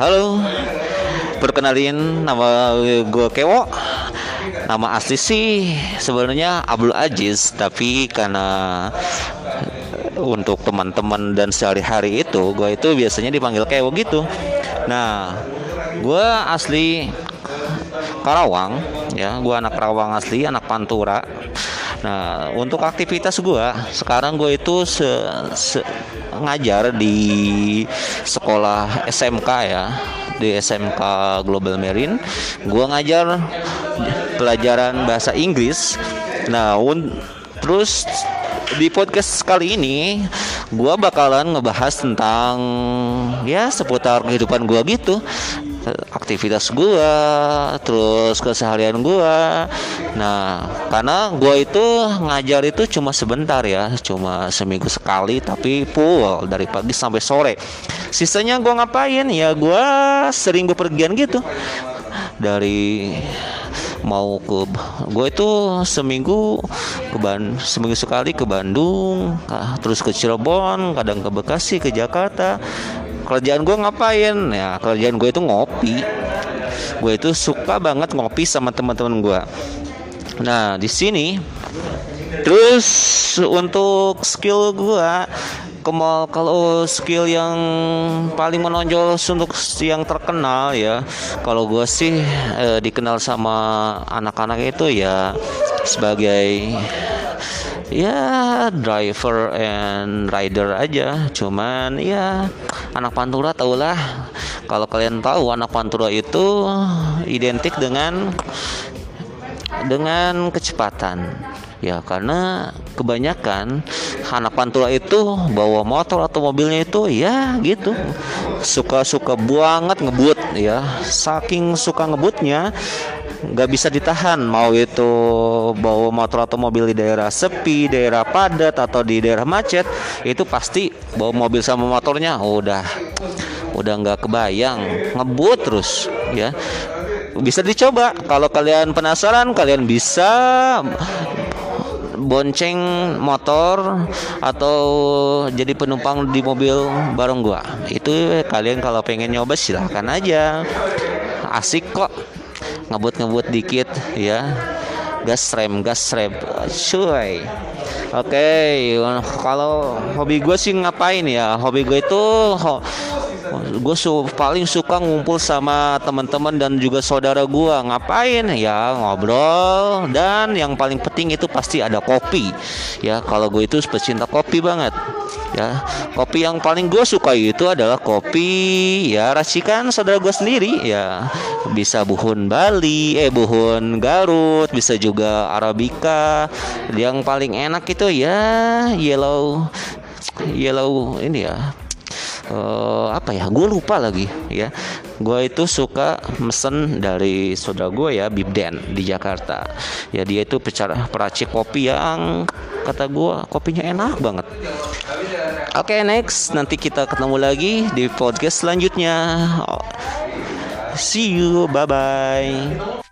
Halo, perkenalin nama gue Kewo. Nama asli sih sebenarnya Abdul Aziz, tapi karena untuk teman-teman dan sehari-hari itu gue itu biasanya dipanggil Kewo gitu. Nah, gue asli Karawang, ya, gue anak Karawang asli, anak Pantura. Nah, untuk aktivitas gue sekarang gue itu se, se, ngajar di sekolah SMK ya di SMK Global Marine. Gue ngajar pelajaran bahasa Inggris. Nah terus di podcast kali ini gue bakalan ngebahas tentang ya seputar kehidupan gue gitu aktivitas gue terus keseharian gue nah karena gue itu ngajar itu cuma sebentar ya cuma seminggu sekali tapi full dari pagi sampai sore. Sisanya gue ngapain? Ya gue sering bepergian gitu. Dari mau ke gue itu seminggu ke Ban seminggu sekali ke Bandung terus ke Cirebon kadang ke Bekasi ke Jakarta kerjaan gue ngapain? Ya kerjaan gue itu ngopi. Gue itu suka banget ngopi sama teman-teman gue nah di sini terus untuk skill gue Kemal kalau skill yang paling menonjol untuk yang terkenal ya kalau gue sih eh, dikenal sama anak-anak itu ya sebagai ya driver and rider aja. Cuman ya anak pantura tau lah kalau kalian tahu anak pantura itu identik dengan dengan kecepatan. Ya karena kebanyakan anak pantura itu bawa motor atau mobilnya itu ya gitu. Suka-suka banget ngebut ya. Saking suka ngebutnya nggak bisa ditahan mau itu bawa motor atau mobil di daerah sepi daerah padat atau di daerah macet itu pasti bawa mobil sama motornya. Udah udah nggak kebayang. Ngebut terus ya. Bisa dicoba. Kalau kalian penasaran kalian bisa bonceng motor atau jadi penumpang di mobil bareng gua. Itu kalian kalau pengen nyoba silahkan aja. Asik kok ngebut-ngebut dikit ya. Gas rem gas rem. Cuy. Oke okay. kalau hobi gue sih ngapain ya? Hobi gue itu ho gue su paling suka ngumpul sama teman-teman dan juga saudara gue ngapain? Ya ngobrol. Dan yang paling penting itu pasti ada kopi. Ya kalau gue itu pecinta kopi banget. Ya kopi yang paling gue suka itu adalah kopi ya racikan saudara gue sendiri. Ya bisa buhun Bali eh buhun Garut bisa juga Arabica. Yang paling enak itu ya yellow yellow ini ya uh, apa ya? Gue lupa lagi ya. Gue itu suka mesen dari saudara gue ya Bibden di Jakarta. Ya dia itu pecara peracik kopi yang kata gue kopinya enak banget. Oke okay, next. Nanti kita ketemu lagi di podcast selanjutnya. See you, bye bye.